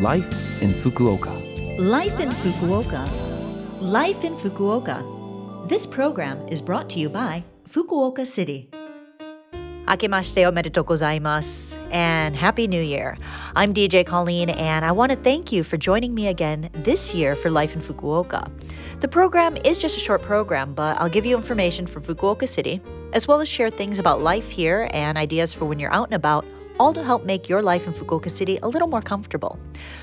Life in Fukuoka. Life in Fukuoka. Life in Fukuoka. This program is brought to you by Fukuoka City. Akemashite omedetou gozaimasu and Happy New Year. I'm DJ Colleen and I want to thank you for joining me again this year for Life in Fukuoka. The program is just a short program, but I'll give you information from Fukuoka City, as well as share things about life here and ideas for when you're out and about all to help make your life in Fukuoka City a little more comfortable.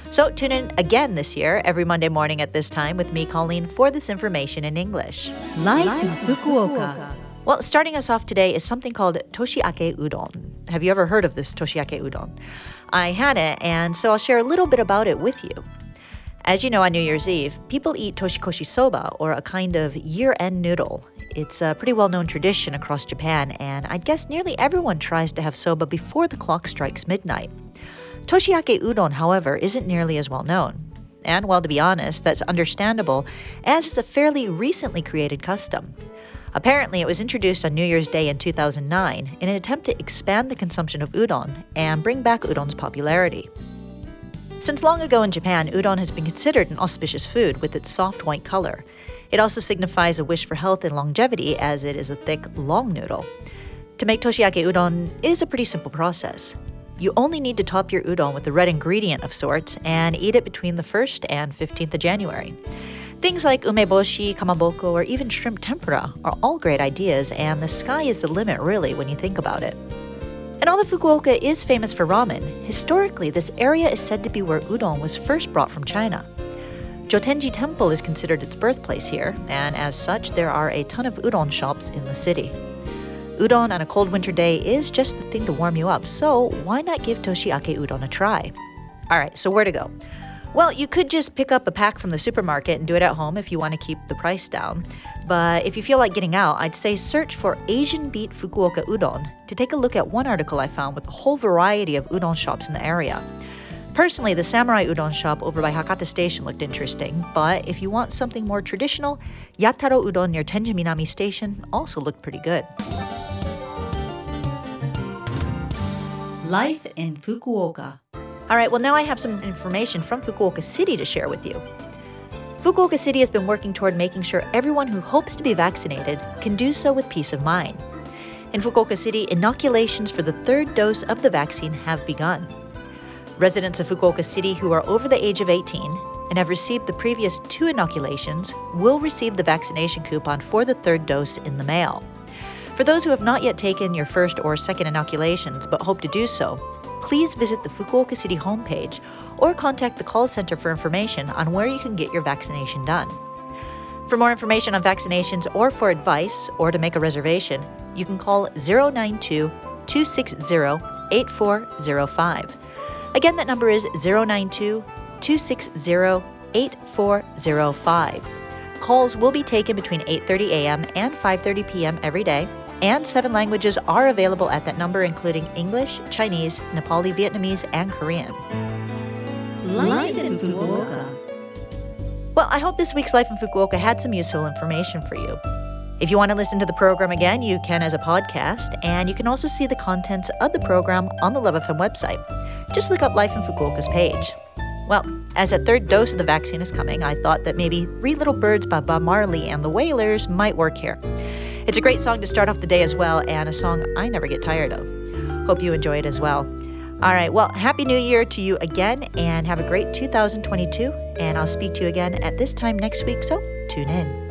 So tune in again this year, every Monday morning at this time, with me, Colleen, for this information in English. Life, Life in Fukuoka. Fukuoka. Well, starting us off today is something called Toshiake Udon. Have you ever heard of this Toshiake Udon? I had it, and so I'll share a little bit about it with you. As you know, on New Year's Eve, people eat toshikoshi soba, or a kind of year end noodle. It's a pretty well known tradition across Japan, and I'd guess nearly everyone tries to have soba before the clock strikes midnight. Toshiake udon, however, isn't nearly as well known. And, well, to be honest, that's understandable, as it's a fairly recently created custom. Apparently, it was introduced on New Year's Day in 2009 in an attempt to expand the consumption of udon and bring back udon's popularity. Since long ago in Japan, udon has been considered an auspicious food with its soft white color. It also signifies a wish for health and longevity as it is a thick, long noodle. To make toshiake udon is a pretty simple process. You only need to top your udon with a red ingredient of sorts and eat it between the 1st and 15th of January. Things like umeboshi, kamaboko, or even shrimp tempura are all great ideas, and the sky is the limit, really, when you think about it. And although Fukuoka is famous for ramen, historically this area is said to be where udon was first brought from China. Jotenji Temple is considered its birthplace here, and as such, there are a ton of udon shops in the city. Udon on a cold winter day is just the thing to warm you up, so why not give toshiake udon a try? Alright, so where to go? Well, you could just pick up a pack from the supermarket and do it at home if you want to keep the price down. But if you feel like getting out, I'd say search for Asian Beat Fukuoka Udon to take a look at one article I found with a whole variety of udon shops in the area. Personally, the Samurai Udon shop over by Hakata Station looked interesting, but if you want something more traditional, Yataro Udon near Tenjin Minami Station also looked pretty good. Life in Fukuoka. All right, well, now I have some information from Fukuoka City to share with you. Fukuoka City has been working toward making sure everyone who hopes to be vaccinated can do so with peace of mind. In Fukuoka City, inoculations for the third dose of the vaccine have begun. Residents of Fukuoka City who are over the age of 18 and have received the previous two inoculations will receive the vaccination coupon for the third dose in the mail. For those who have not yet taken your first or second inoculations but hope to do so, please visit the Fukuoka City homepage or contact the call center for information on where you can get your vaccination done. For more information on vaccinations or for advice or to make a reservation, you can call 092 260 8405. Again, that number is 092 260 8405. Calls will be taken between 8:30 a.m. and 5:30 p.m. every day, and seven languages are available at that number including English, Chinese, Nepali, Vietnamese, and Korean. Life in Fukuoka. Well, I hope this week's Life in Fukuoka had some useful information for you. If you want to listen to the program again, you can as a podcast, and you can also see the contents of the program on the Love FM website. Just look up Life in Fukuoka's page. Well, as a third dose of the vaccine is coming, I thought that maybe Three Little Birds by Bob Marley and the Wailers might work here. It's a great song to start off the day as well, and a song I never get tired of. Hope you enjoy it as well. All right, well, Happy New Year to you again, and have a great 2022. And I'll speak to you again at this time next week, so tune in.